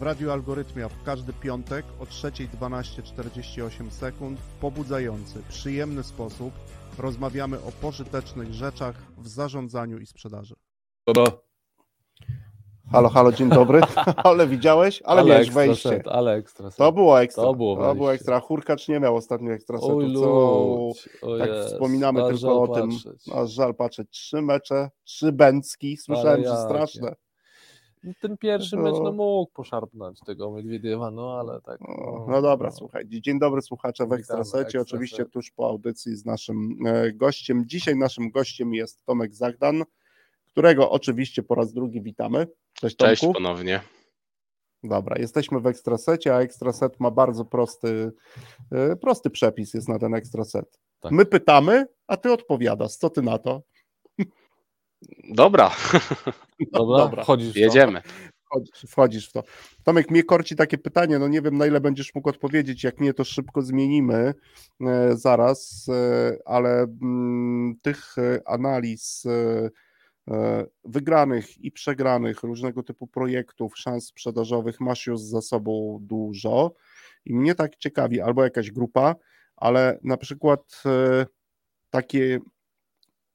w Radiu Algorytmia w każdy piątek o 3.12.48 sekund w pobudzający, przyjemny sposób rozmawiamy o pożytecznych rzeczach w zarządzaniu i sprzedaży. Dobra. Halo, halo, dzień dobry. Ale widziałeś? Ale, ale miałeś wejście. Set, ale ekstra set. To było ekstra. To było, to było ekstra. Hurkacz nie miał ostatnio ekstra setu, Oj, co tak jest. wspominamy tylko o tym. Patrzeć. Aż żal patrzeć. Trzy mecze, trzy bęcki. Słyszałem, że straszne. Ten pierwszy no. mecz no mógł poszarpnąć tego Medwiediewa, no ale tak. No, no dobra, no. słuchaj. Dzień dobry słuchacze w Ekstrasecie. Oczywiście tuż po audycji z naszym e, gościem. Dzisiaj naszym gościem jest Tomek Zagdan, którego oczywiście po raz drugi witamy. Cześć, Tomku. Cześć ponownie. Dobra, jesteśmy w Ekstrasecie, a Ekstraset ma bardzo prosty, e, prosty przepis jest na ten Ekstraset. Tak. My pytamy, a ty odpowiadasz. Co ty na to? Dobra. Dobra, Dobra. Wchodzisz jedziemy. Wchodzisz, wchodzisz w to. Tomek, mnie korci takie pytanie, no nie wiem na ile będziesz mógł odpowiedzieć, jak nie to szybko zmienimy e, zaraz, e, ale m, mm, tych e, analiz e, e, wygranych i przegranych różnego typu projektów, szans sprzedażowych masz już za sobą dużo i mnie tak ciekawi, albo jakaś grupa, ale na przykład e, takie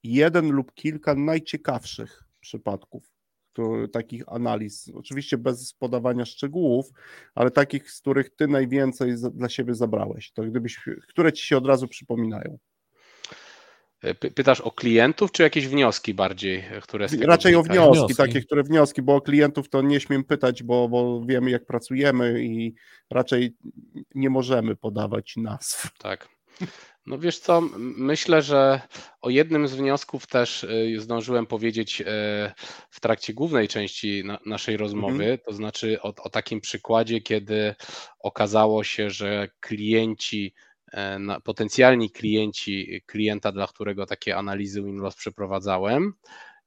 jeden lub kilka najciekawszych przypadków takich analiz, oczywiście bez podawania szczegółów, ale takich, z których ty najwięcej dla siebie zabrałeś, to gdybyś, które ci się od razu przypominają? E, pytasz o klientów, czy jakieś wnioski bardziej, które z Raczej o wnioski, wnioski, takie, które wnioski, bo o klientów to nie śmiem pytać, bo, bo wiemy, jak pracujemy i raczej nie możemy podawać nazw. Tak. No wiesz co, myślę, że o jednym z wniosków też y, zdążyłem powiedzieć y, w trakcie głównej części naszej rozmowy, mhm. to znaczy o, o, takim przykładzie, kiedy okazało się, że klienci, e, potencjalni klienci klienta, dla którego takie analizy Winloss przeprowadzałem,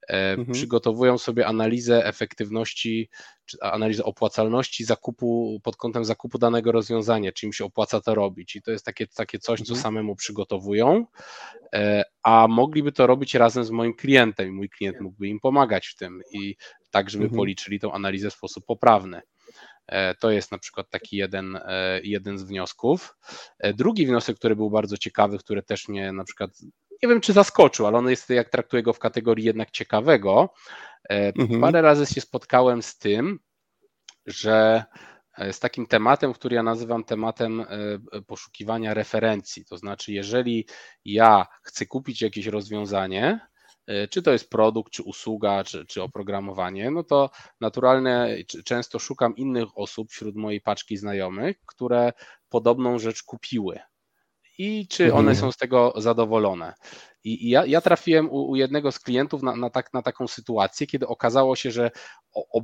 mhm. przygotowują sobie analizę efektywności, czy analizę opłacalności zakupu pod kątem zakupu danego rozwiązania, czy im się opłaca to robić. I to jest takie, takie coś, co mhm. samemu przygotowują, e, a mogliby to robić razem z moim klientem i mój klient mógłby im pomagać w tym i tak, żeby mhm. policzyli tą analizę w sposób poprawny. E, to jest na przykład taki jeden, jeden z wniosków. Drugi wniosek, który był bardzo ciekawy, który też mnie na przykład nie wiem czy zaskoczył, ale on jest, jak traktuję go w kategorii jednak ciekawego. E, mhm. Parę razy się spotkałem z tym, że e, z takim tematem, który ja nazywam tematem e, poszukiwania referencji. To znaczy, jeżeli ja chcę kupić jakieś rozwiązanie, czy to jest produkt, czy usługa, czy, czy oprogramowanie, no to naturalnie często szukam innych osób wśród mojej paczki znajomych, które podobną rzecz kupiły i czy one mhm. są z tego zadowolone. I, i ja, ja, trafiłem u, u, jednego z klientów na, na, tak, na taką sytuację, kiedy okazało się, że o, o,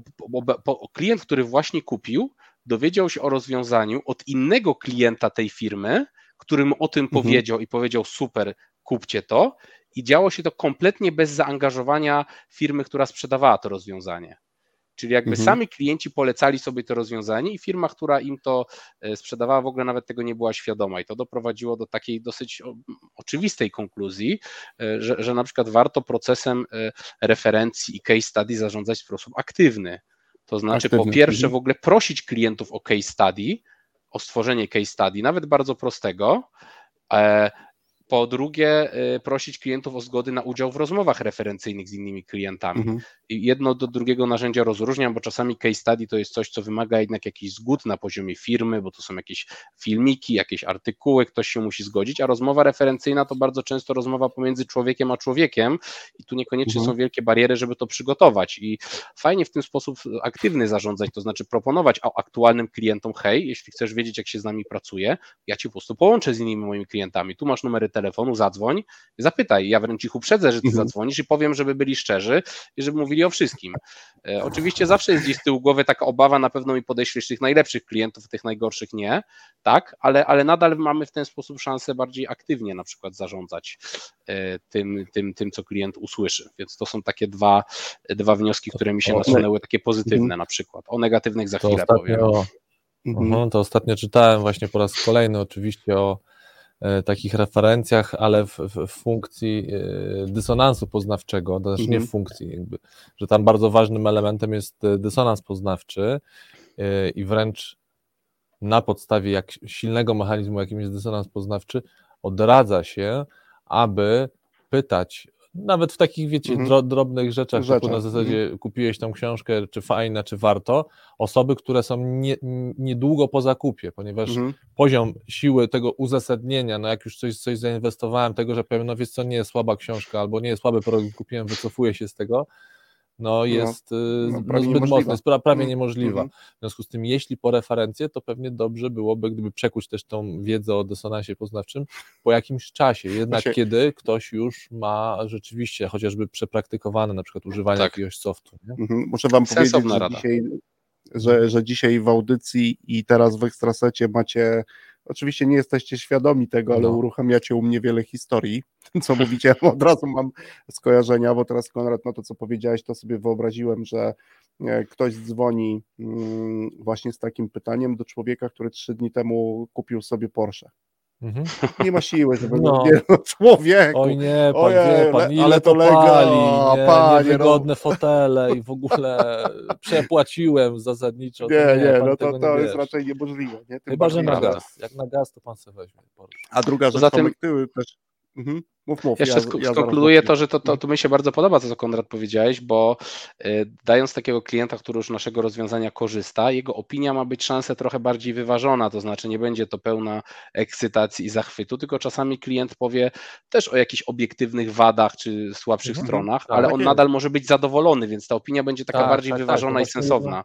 o, klient, który właśnie kupił, dowiedział się o rozwiązaniu od innego klienta tej firmy, którym o tym mhm. powiedział i powiedział: Super, kupcie to. I działo się to kompletnie bez zaangażowania firmy, która sprzedawała to rozwiązanie. Czyli jakby mhm. sami klienci polecali sobie to rozwiązanie i firma, która im to e, sprzedawała, w ogóle nawet tego nie była świadoma. I to doprowadziło do takiej dosyć oczywistej konkluzji, e, że, że na przykład warto procesem e, referencji i case study zarządzać w sposób aktywny. To znaczy, Aktywny. po pierwsze, mhm. w ogóle prosić klientów o case study, o stworzenie case study, nawet bardzo prostego, po drugie, y, prosić klientów o zgody na udział w rozmowach referencyjnych z innymi klientami. Mhm. Jedno do drugiego narzędzia rozróżniam, bo czasami case study to jest coś, co wymaga jednak jakichś zgód na poziomie firmy, bo to są jakieś filmiki, jakieś artykuły, ktoś się musi zgodzić, a rozmowa referencyjna to bardzo często rozmowa pomiędzy człowiekiem a człowiekiem i tu niekoniecznie mhm. są wielkie bariery, żeby to przygotować i fajnie w ten sposób aktywny zarządzać, to znaczy proponować aktualnym klientom, hej, jeśli chcesz wiedzieć, jak się z nami pracuje, ja ci po prostu połączę z innymi moimi klientami, tu masz numery telefonu, zadzwoń, zapytaj. Ja wręcz ich uprzedzę, że ty mhm. zadzwonisz i powiem, żeby byli szczerzy i żeby mówili o wszystkim. E, oczywiście zawsze jest gdzieś z tyłu głowy taka obawa, na pewno mi podeślesz tych najlepszych klientów, tych najgorszych nie, tak, ale, ale nadal mamy w ten sposób szansę bardziej aktywnie na przykład zarządzać e, tym, tym, tym co klient usłyszy. Więc to są takie dwa, dwa wnioski, które mi się nasunęły, takie pozytywne mhm. na przykład. O negatywnych za chwilę ostatnio, powiem. Mhm. To ostatnio czytałem właśnie po raz kolejny oczywiście o takich referencjach, ale w, w, funkcji e, dysonansu poznawczego, to znaczy nie w mhm. funkcji, jakby, że tam bardzo ważnym elementem jest e, dysonans poznawczy i wręcz na podstawie jak silnego mechanizmu, jakim jest dysonans poznawczy, odradza się, aby pytać nawet w takich, wiecie, mhm. drobnych rzeczach, rzeczach. typu na zasadzie mhm. kupiłeś tą książkę, czy fajna, czy warto, osoby, które są nie, niedługo po zakupie, ponieważ mhm. poziom siły tego uzasadnienia, no jak już coś, coś zainwestowałem, tego, że powiem, no wiesz co, nie jest słaba książka, albo nie jest słaby produkt, kupiłem, wycofuję się z tego, no, no jest y, no, no, zbyt mocna, jest prawie mhm. niemożliwa. Mhm. W związku z tym, jeśli po referencję, to pewnie dobrze byłoby, gdyby przekuć też tą wiedzę o dysonansie poznawczym po jakimś czasie. Jednak Właśnie... kiedy ktoś już ma rzeczywiście chociażby przepraktykowane na przykład używanie tak. jakiegoś softu. Mhm. Muszę wam Sensowna powiedzieć, że dzisiaj, że, że dzisiaj w audycji i teraz w Ekstrasecie macie Oczywiście nie jesteście świadomi tego, ale no. uruchamiacie u mnie wiele historii. Co mówicie, od razu mam skojarzenia, bo teraz Konrad, no to co powiedziałeś, to sobie wyobraziłem, że e, ktoś dzwoni mm, właśnie z takim pytaniem do człowieka, który trzy dni temu kupił sobie Porsche. Mhm. Nie ma siły, żeby no. nie, no, człowiek. Oj nie, pan Ojej, wie, pan ile ale to, pali, nie, panie, niewygodne no. fotele i w ogóle przepłaciłem zasadniczo. Nie, nie, nie no to, to jest raczej niemożliwe. Nie? Chyba, że na gaz. Jak na gaz, to pan sobie weźmie. A druga rzecz, ty też Mhm. Mów, mów. Jeszcze ja, ja skonkluduję to, że to, to, to mi się bardzo podoba, to co Konrad powiedziałeś, bo y, dając takiego klienta, który już naszego rozwiązania korzysta, jego opinia ma być szansę trochę bardziej wyważona, to znaczy nie będzie to pełna ekscytacji i zachwytu, tylko czasami klient powie też o jakichś obiektywnych wadach czy słabszych mhm. stronach, tak, ale on nadal może być zadowolony, więc ta opinia będzie taka tak, bardziej tak, tak wyważona i sensowna.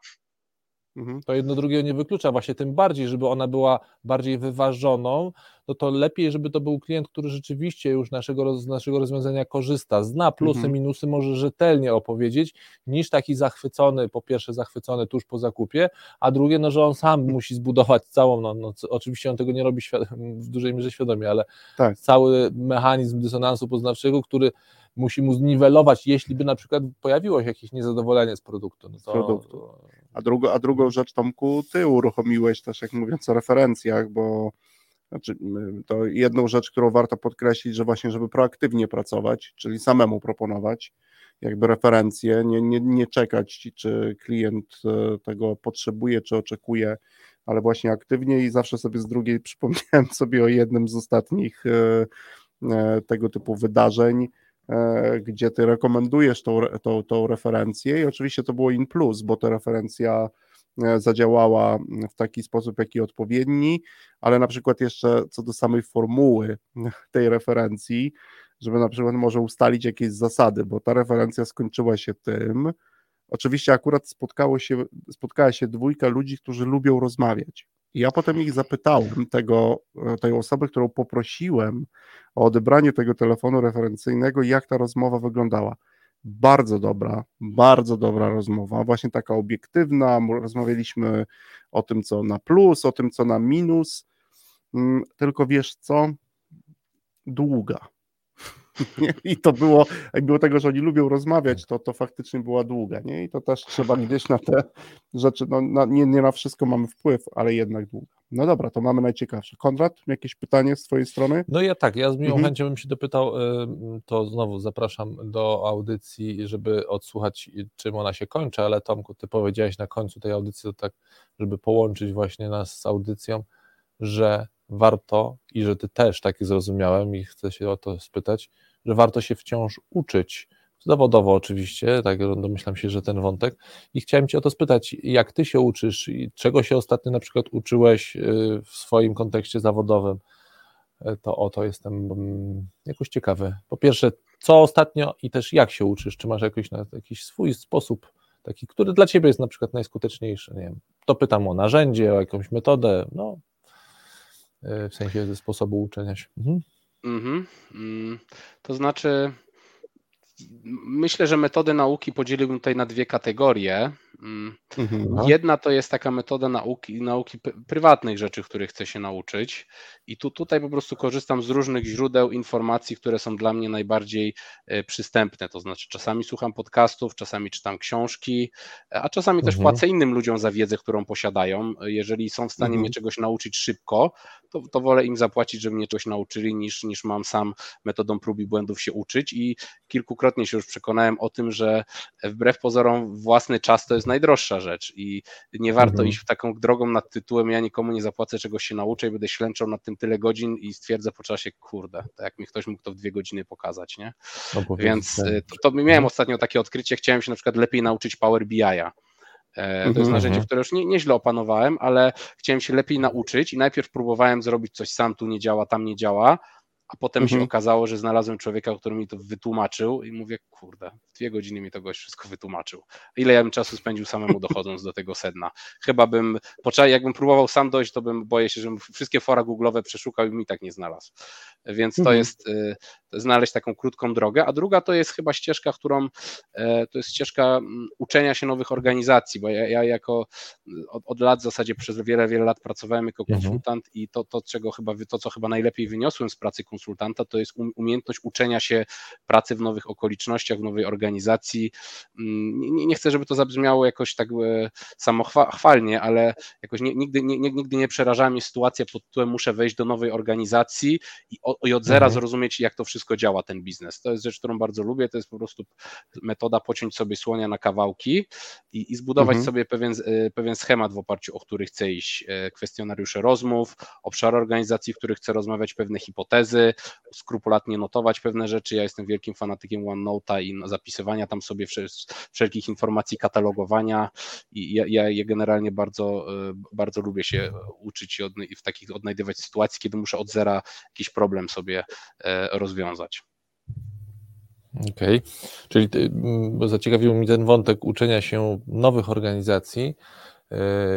Mhm. To jedno drugiego nie wyklucza, właśnie tym bardziej, żeby ona była bardziej wyważoną, no to lepiej, żeby to był klient, który rzeczywiście już naszego, z naszego rozwiązania korzysta, zna plusy, mhm. minusy, może rzetelnie opowiedzieć, niż taki zachwycony, po pierwsze zachwycony tuż po zakupie, a drugie, no że on sam mhm. musi zbudować całą, no, no oczywiście on tego nie robi w dużej mierze świadomie, ale tak. cały mechanizm dysonansu poznawczego, który musi mu zniwelować, jeśli by na przykład pojawiło się jakieś niezadowolenie z produktu. No to, produktu. A, drugo, a drugą rzecz, Tomku, ty uruchomiłeś też, jak mówiąc o referencjach, bo znaczy, to jedną rzecz, którą warto podkreślić, że właśnie, żeby proaktywnie pracować, czyli samemu proponować jakby referencje, nie, nie, nie czekać, czy klient e, tego potrzebuje, czy oczekuje, ale właśnie aktywnie i zawsze sobie z drugiej przypomniałem sobie o jednym z ostatnich e, e, tego typu wydarzeń, gdzie ty rekomendujesz tą, tą, tą referencję i oczywiście to było in plus, bo ta referencja e, zadziałała w taki sposób, jaki odpowiedni, ale na przykład jeszcze co do samej formuły tej referencji, żeby na przykład może ustalić jakieś zasady, bo ta referencja skończyła się tym, oczywiście akurat spotkało się, spotkała się dwójka ludzi, którzy lubią rozmawiać. Ja potem ich zapytałem, tego, e, tej osoby, którą poprosiłem o odebranie tego telefonu referencyjnego, jak ta rozmowa wyglądała. Bardzo dobra, bardzo dobra rozmowa, właśnie taka obiektywna. Rozmawialiśmy o tym, co na plus, o tym, co na minus. Mm, tylko wiesz co? Długa nie? I to było, było tego, że oni lubią rozmawiać, to, to faktycznie była długa, nie? I to też trzeba gdzieś na te rzeczy, no, na, nie, nie na wszystko mamy wpływ, ale jednak długa. No dobra, to mamy najciekawsze. Konrad, jakieś pytanie z Twojej strony? No ja tak, ja z miłą mhm. chęcią bym się dopytał, to znowu zapraszam do audycji, żeby odsłuchać, czym ona się kończy, ale Tomku, Ty powiedziałeś na końcu tej audycji, to tak, żeby połączyć właśnie nas z audycją, że warto i że Ty też taki zrozumiałem i chcę się o to spytać, że warto się wciąż uczyć, zawodowo oczywiście, tak domyślam się, że ten wątek. I chciałem Cię o to spytać, jak Ty się uczysz i czego się ostatnio na przykład uczyłeś y, w swoim kontekście zawodowym, y, to o to jestem mm, jakoś ciekawy. Po pierwsze, co ostatnio i też jak się uczysz, czy masz jakiś, jakiś swój sposób, taki, który dla Ciebie jest na przykład najskuteczniejszy, nie wiem, to pytam o narzędzie, o jakąś metodę, no, w sensie sposobu uczenia się. Mhm. Mhm. Mm, to znaczy, myślę, że metody nauki podzieliłbym tutaj na dwie kategorie. Mm. Mhm, no. Jedna to jest taka metoda nauki, nauki prywatnych rzeczy, których chcę się nauczyć i tu, tutaj po prostu korzystam z różnych źródeł informacji, które są dla mnie najbardziej e, przystępne, to znaczy czasami słucham podcastów, czasami czytam książki, a czasami też mhm. płacę innym ludziom za wiedzę, którą posiadają. Jeżeli są w stanie mhm. mnie czegoś nauczyć szybko, to, to wolę im zapłacić, żeby mnie czegoś nauczyli, niż, niż mam sam metodą prób i błędów się uczyć i kilkukrotnie się już przekonałem o tym, że wbrew pozorom własny czas to jest jest najdroższa rzecz i nie warto Mhm. iść w taką drogą nad tytułem ja nikomu nie zapłacę, czegoś się nauczę i będę ślęczał nad tym tyle godzin i stwierdzę po czasie, kurde, to jak mi ktoś mógł to w dwie godziny pokazać, nie? Opowiedzieć, Więc tak. y, to, to miałem ostatnio takie odkrycie, chciałem się na przykład lepiej nauczyć Power BI'a. E, To jest Mhm. narzędzie, Mhm. które już nie, nieźle opanowałem, ale chciałem się lepiej nauczyć i najpierw próbowałem zrobić coś sam, tu nie działa, tam nie działa, a potem się Mhm. okazało, że znalazłem człowieka, który mi to wytłumaczył i mówię, kurde, w dwie godziny mi to gość wszystko wytłumaczył. Ile ja bym czasu spędził samemu dochodząc do tego sedna? Chyba bym, jakbym próbował sam dojść, to bym, boję się, że bym wszystkie fora google'owe przeszukał i mi tak nie znalazł. Więc to Mhm. jest y, znaleźć taką krótką drogę, a druga to jest chyba ścieżka, którą e, to jest ścieżka uczenia się nowych organizacji, bo ja, ja jako y, od, od lat w zasadzie przez wiele, wiele lat pracowałem jako Mhm. konsultant i to, to, czego chyba, to, co chyba najlepiej wyniosłem z pracy konsultanta, to jest um- umiejętność uczenia się pracy w nowych okolicznościach, w nowej organizacji. Mm, Nie, nie chcę, żeby to zabrzmiało jakoś tak e, samochwalnie, ale jakoś nie, nigdy, nie, nigdy nie przerażała mnie sytuacja pod tytułem muszę wejść do nowej organizacji i, o, i od zera Mhm. zrozumieć, jak to wszystko działa, ten biznes. To jest rzecz, którą bardzo lubię, to jest po prostu metoda pociąć sobie słonia na kawałki i, i zbudować Mhm. sobie pewien, e, pewien schemat, w oparciu o który chcę iść, e, kwestionariusze rozmów, obszary organizacji, w których chcę rozmawiać, pewne hipotezy, skrupulatnie notować pewne rzeczy. Ja jestem wielkim fanatykiem OneNote'a i zapisywania tam sobie wszel- wszelkich informacji, katalogowania i ja, ja generalnie bardzo, e, bardzo lubię się uczyć i odny- i w takich odnajdywać sytuacji, kiedy muszę od zera jakiś problem sobie e, rozwiązać. Okej, czyli ty, zaciekawił mnie ten wątek uczenia się nowych organizacji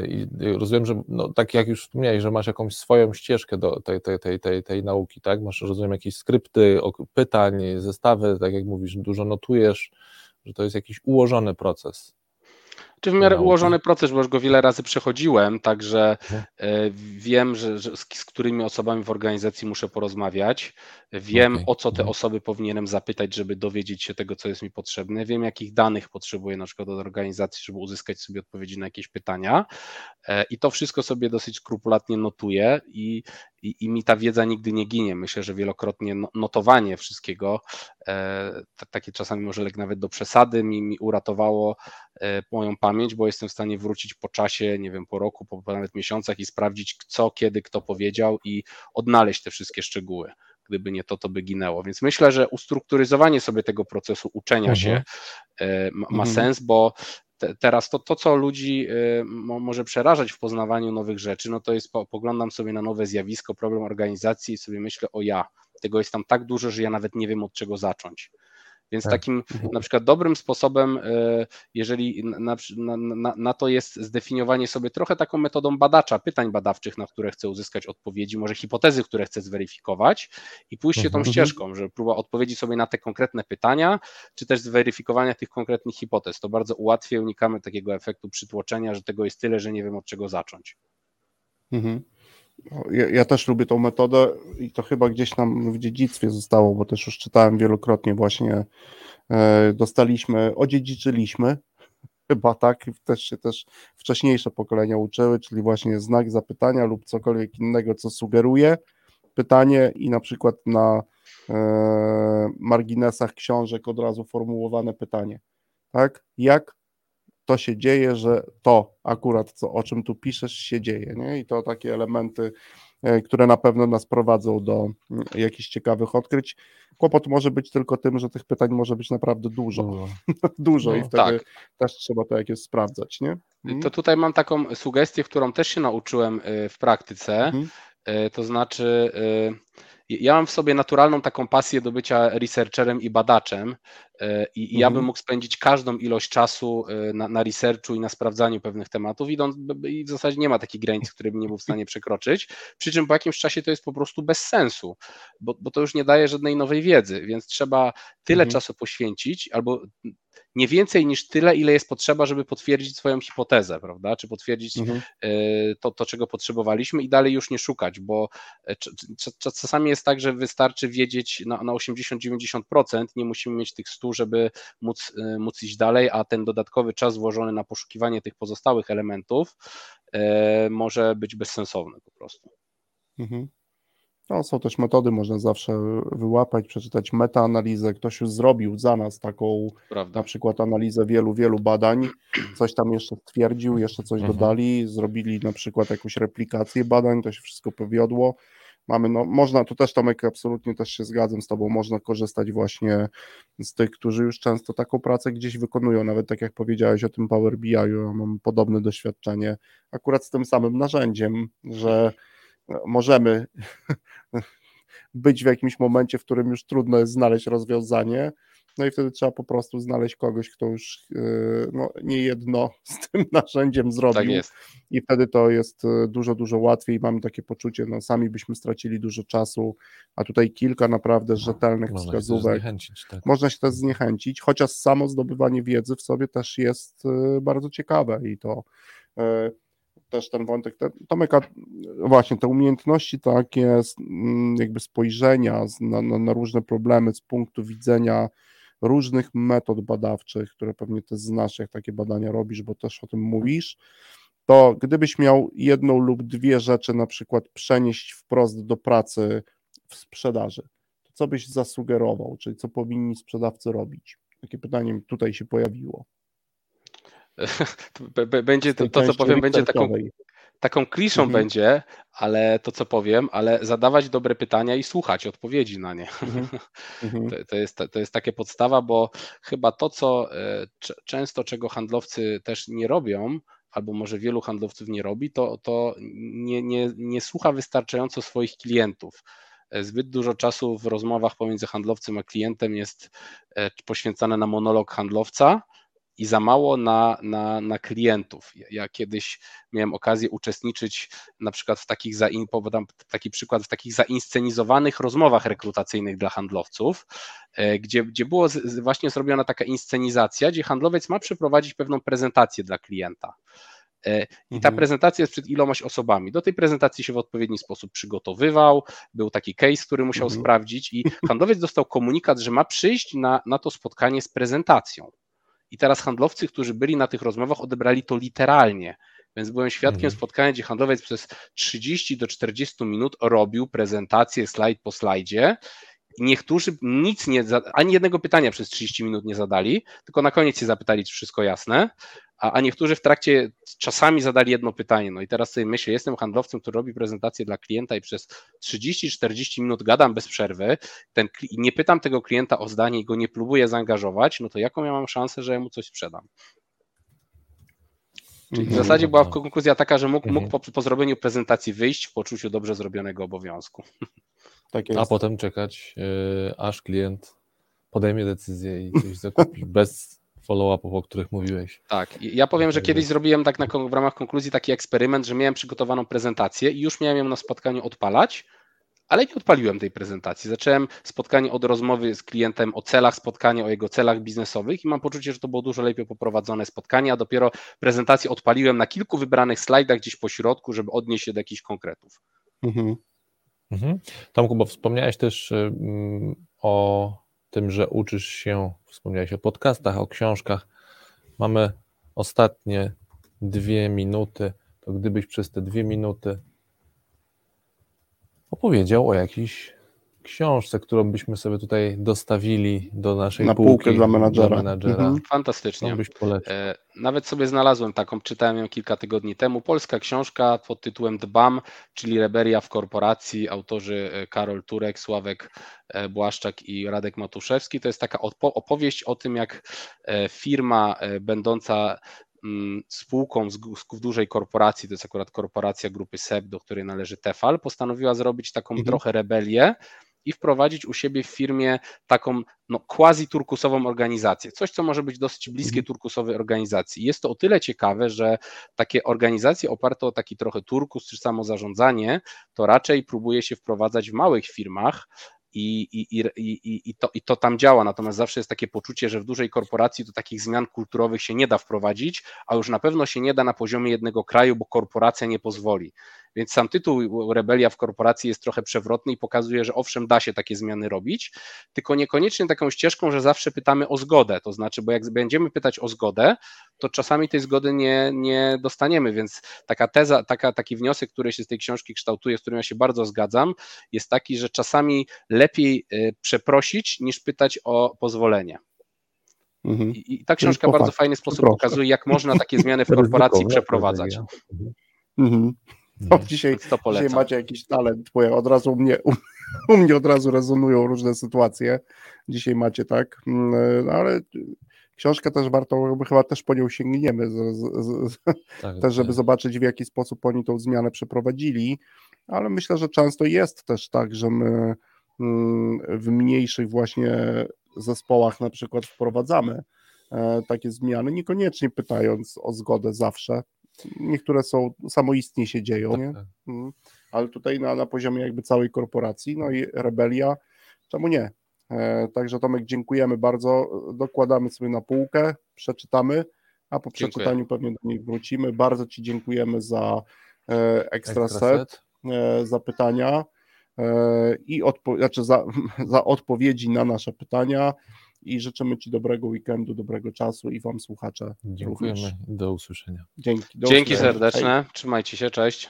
i rozumiem, że no, tak jak już wspomniałeś, że masz jakąś swoją ścieżkę do tej, tej, tej, tej, tej nauki, tak? Masz, rozumiem, jakieś skrypty pytań, zestawy, tak jak mówisz, dużo notujesz, że to jest jakiś ułożony proces. Czy w miarę ułożony proces, bo już go wiele razy przechodziłem, także Mhm. e, wiem, że, że z, z którymi osobami w organizacji muszę porozmawiać. Wiem, Okej. o co te Mhm. osoby powinienem zapytać, żeby dowiedzieć się tego, co jest mi potrzebne. Wiem, jakich danych potrzebuję na przykład od organizacji, żeby uzyskać sobie odpowiedzi na jakieś pytania. E, I to wszystko sobie dosyć skrupulatnie notuję i, i, i mi ta wiedza nigdy nie ginie. Myślę, że wielokrotnie no- notowanie wszystkiego, e, tak- takie czasami może lek nawet do przesady, mi, mi uratowało moją pamięć, bo jestem w stanie wrócić po czasie, nie wiem, po roku, po nawet miesiącach i sprawdzić, co, kiedy, kto powiedział i odnaleźć te wszystkie szczegóły. Gdyby nie to, to by ginęło. Więc myślę, że ustrukturyzowanie sobie tego procesu uczenia Mhm. się e, ma, ma Mhm. sens, bo te, teraz to, to, co ludzi mo, może przerażać w poznawaniu nowych rzeczy, no to jest, po, poglądam sobie na nowe zjawisko, problem organizacji i sobie myślę, o ja, tego jest tam tak dużo, że ja nawet nie wiem od czego zacząć. Więc Tak. takim na przykład dobrym sposobem, y, jeżeli na, na, na, na to jest zdefiniowanie sobie trochę taką metodą badacza, pytań badawczych, na które chcę uzyskać odpowiedzi, może hipotezy, które chcę zweryfikować i pójście tą Mhm. ścieżką, że próba odpowiedzi sobie na te konkretne pytania, czy też zweryfikowania tych konkretnych hipotez. To bardzo ułatwia, unikamy takiego efektu przytłoczenia, że tego jest tyle, że nie wiem od czego zacząć. Mhm. Ja, ja też lubię tą metodę i to chyba gdzieś nam w dziedzictwie zostało, bo też już czytałem wielokrotnie właśnie e, dostaliśmy, odziedziczyliśmy chyba tak, też się też wcześniejsze pokolenia uczyły, czyli właśnie znak zapytania lub cokolwiek innego, co sugeruje pytanie i na przykład na e, marginesach książek od razu formułowane pytanie, tak? Jak to się dzieje, że to akurat, co, o czym tu piszesz, się dzieje, nie? I to takie elementy, e, które na pewno nas prowadzą do mm, jakichś ciekawych odkryć. Kłopot może być tylko tym, że tych pytań może być naprawdę dużo, Dużo. dużo i No, wtedy tak. też trzeba to jakieś sprawdzać, nie? Mhm. To tutaj mam taką sugestię, którą też się nauczyłem y, w praktyce. Mhm. Y, To znaczy, ja mam w sobie naturalną taką pasję do bycia researcherem i badaczem i i ja bym Mhm. mógł spędzić każdą ilość czasu y, na, na researchu i na sprawdzaniu pewnych tematów, idąc, i w zasadzie nie ma takich granic, które bym nie był w stanie przekroczyć, przy czym po jakimś czasie to jest po prostu bez sensu, bo, bo to już nie daje żadnej nowej wiedzy, więc trzeba tyle Mhm. czasu poświęcić, albo nie więcej niż tyle, ile jest potrzeba, żeby potwierdzić swoją hipotezę, prawda? Czy potwierdzić Mhm. e, to, to, czego potrzebowaliśmy i dalej już nie szukać, bo e, cz- cz- cz- czasami jest tak, że wystarczy wiedzieć na, na 80-90%, nie musimy mieć tych 100, żeby móc, e, móc iść dalej, a ten dodatkowy czas włożony na poszukiwanie tych pozostałych elementów e, może być bezsensowny po prostu. Mhm. No, są też metody, można zawsze wyłapać, przeczytać metaanalizę. Ktoś już zrobił za nas taką Prawda. na przykład analizę wielu, wielu badań, coś tam jeszcze stwierdził, jeszcze coś mhm. dodali, zrobili na przykład jakąś replikację badań, to się wszystko powiodło. Mamy, no, można, tu też Tomek, absolutnie też się zgadzam z Tobą, można korzystać właśnie z tych, którzy już często taką pracę gdzieś wykonują, nawet tak jak powiedziałeś o tym Power BI, ja mam podobne doświadczenie akurat z tym samym narzędziem, że możemy być w jakimś momencie, w którym już trudno jest znaleźć rozwiązanie, no i wtedy trzeba po prostu znaleźć kogoś, kto już yy, no, nie jedno z tym narzędziem zrobił. Tak jest. I wtedy to jest yy, dużo, dużo łatwiej. Mamy takie poczucie, no sami byśmy stracili dużo czasu, a tutaj kilka naprawdę rzetelnych Można wskazówek. Się tak. Można się też zniechęcić, chociaż samo zdobywanie wiedzy w sobie też jest yy, bardzo ciekawe i to też ten wątek, te, Tomek, właśnie te umiejętności takie mm, jakby spojrzenia na, na, na, różne problemy z punktu widzenia różnych metod badawczych, które pewnie też znasz, jak takie badania robisz, bo też o tym mówisz, to gdybyś miał jedną lub dwie rzeczy na przykład przenieść wprost do pracy w sprzedaży, to co byś zasugerował, czyli co powinni sprzedawcy robić? Takie pytanie tutaj się pojawiło. Będzie to, to co powiem, będzie taką, taką kliszą mhm. będzie, ale to co powiem, ale zadawać dobre pytania i słuchać odpowiedzi na nie. Mhm. mhm. To, to, jest, to jest takie podstawa, bo chyba to, co e, często czego handlowcy też nie robią, albo może wielu handlowców nie robi, to, to nie, nie, nie słucha wystarczająco swoich klientów. E, zbyt dużo czasu w rozmowach pomiędzy handlowcem a klientem jest e, poświęcane na monolog handlowca, i za mało na, na, na klientów. Ja kiedyś miałem okazję uczestniczyć na przykład w takich, zain, podam taki przykład, w takich zainscenizowanych rozmowach rekrutacyjnych dla handlowców, e, gdzie, gdzie było właśnie zrobiona taka inscenizacja, gdzie handlowiec ma przeprowadzić pewną prezentację dla klienta. E, I ta mhm. prezentacja jest przed ilomaś osobami. Do tej prezentacji się w odpowiedni sposób przygotowywał, był taki case, który musiał mhm. sprawdzić, i handlowiec dostał komunikat, że ma przyjść na, na to spotkanie z prezentacją. I teraz handlowcy, którzy byli na tych rozmowach, odebrali to literalnie. Więc byłem świadkiem mhm. spotkania, gdzie handlowiec przez 30 do 40 minut robił prezentację slajd po slajdzie. Niektórzy nic nie, ani jednego pytania przez 30 minut nie zadali, tylko na koniec się zapytali, czy wszystko jasne a, a niektórzy w trakcie czasami zadali jedno pytanie. No i teraz sobie myślę, jestem handlowcem, który robi prezentację dla klienta i przez 30-40 minut gadam bez przerwy ten, i nie pytam tego klienta o zdanie i go nie próbuję zaangażować, no to jaką ja mam szansę, że ja mu coś sprzedam? Czyli w mhm. zasadzie była konkluzja taka, że mógł, mógł mhm. po, po, zrobieniu prezentacji wyjść w poczuciu dobrze zrobionego obowiązku. Tak a potem czekać, yy, aż klient podejmie decyzję i coś zakupi bez follow-upów, o których mówiłeś. Tak, ja powiem, że kiedyś zrobiłem tak na, w ramach konkluzji taki eksperyment, że miałem przygotowaną prezentację i już miałem ją na spotkaniu odpalać, ale nie odpaliłem tej prezentacji. Zacząłem spotkanie od rozmowy z klientem o celach spotkania, o jego celach biznesowych i mam poczucie, że to było dużo lepiej poprowadzone spotkanie, a dopiero prezentację odpaliłem na kilku wybranych slajdach gdzieś po środku, żeby odnieść się do jakichś konkretów. Mhm. Mhm. Tomku, bo wspomniałeś też y, o tym, że uczysz się, wspomniałeś o podcastach, o książkach. Mamy ostatnie dwie minuty. To gdybyś przez te dwie minuty opowiedział o jakichś książce, którą byśmy sobie tutaj dostawili do naszej Na półki dla menadżera. Dla menadżera. Mhm. Fantastycznie. E, nawet sobie znalazłem taką, czytałem ją kilka tygodni temu. Polska książka pod tytułem Dbam, czyli Reberia w korporacji, autorzy e, Karol Turek, Sławek e, Błaszczak i Radek Matuszewski. To jest taka opowieść o tym, jak firma będąca mm, spółką z, z dużej korporacji, to jest akurat korporacja grupy SEB, do której należy Tefal, postanowiła zrobić taką mhm. trochę rebelię i wprowadzić u siebie w firmie taką no, quasi-turkusową organizację. Coś, co może być dosyć bliskie mhm. turkusowej organizacji. Jest to o tyle ciekawe, że takie organizacje oparte o taki trochę turkus czy samozarządzanie, to raczej próbuje się wprowadzać w małych firmach, i, i, i, i, to, i to tam działa. Natomiast zawsze jest takie poczucie, że w dużej korporacji to takich zmian kulturowych się nie da wprowadzić, a już na pewno się nie da na poziomie jednego kraju, bo korporacja nie pozwoli. Więc sam tytuł Rebelia w korporacji jest trochę przewrotny i pokazuje, że owszem, da się takie zmiany robić, tylko niekoniecznie taką ścieżką, że zawsze pytamy o zgodę. To znaczy, bo jak będziemy pytać o zgodę, to czasami tej zgody nie, nie dostaniemy, więc taka teza, taka, taki wniosek, który się z tej książki kształtuje, z którym ja się bardzo zgadzam, jest taki, że czasami lepiej y, przeprosić niż pytać o pozwolenie. Mhm. I, ta książka bardzo fajny sposób pokazuje, jak można takie zmiany w korporacji przeprowadzać. Mhm. No, dzisiaj, dzisiaj macie jakiś talent, bo ja od razu u mnie, u, u, mnie od razu rezonują różne sytuacje. Dzisiaj macie tak, no, ale książkę też warto, chyba też po nią sięgniemy, z, z, z, tak, też żeby tak. zobaczyć w jaki sposób oni tą zmianę przeprowadzili, ale myślę, że często jest też tak, że my mm, w mniejszych właśnie zespołach na przykład wprowadzamy e, takie zmiany, niekoniecznie pytając o zgodę zawsze. Niektóre są samoistnie się dzieją, tak, nie? Tak. Mhm. ale tutaj na, na poziomie jakby całej korporacji, no i rebelia, czemu nie? E, także Tomek, dziękujemy bardzo. Dokładamy sobie na półkę, przeczytamy, a po Dziękuję. przeczytaniu pewnie do nich wrócimy. Bardzo Ci dziękujemy za e, ekstra, ekstra set, set, za pytania. E, i odpo- znaczy za, za odpowiedzi na nasze pytania i życzymy Ci dobrego weekendu, dobrego czasu i Wam słuchacze. Dziękujemy. Również. Do usłyszenia. Dzięki. Do Dzięki usłyszenia. serdeczne. Hej. Trzymajcie się. Cześć.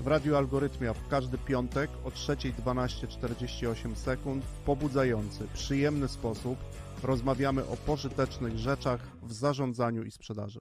W Radiu Algorytmia w każdy piątek o 3.12.48 sekund w pobudzający, przyjemny sposób rozmawiamy o pożytecznych rzeczach w zarządzaniu i sprzedaży.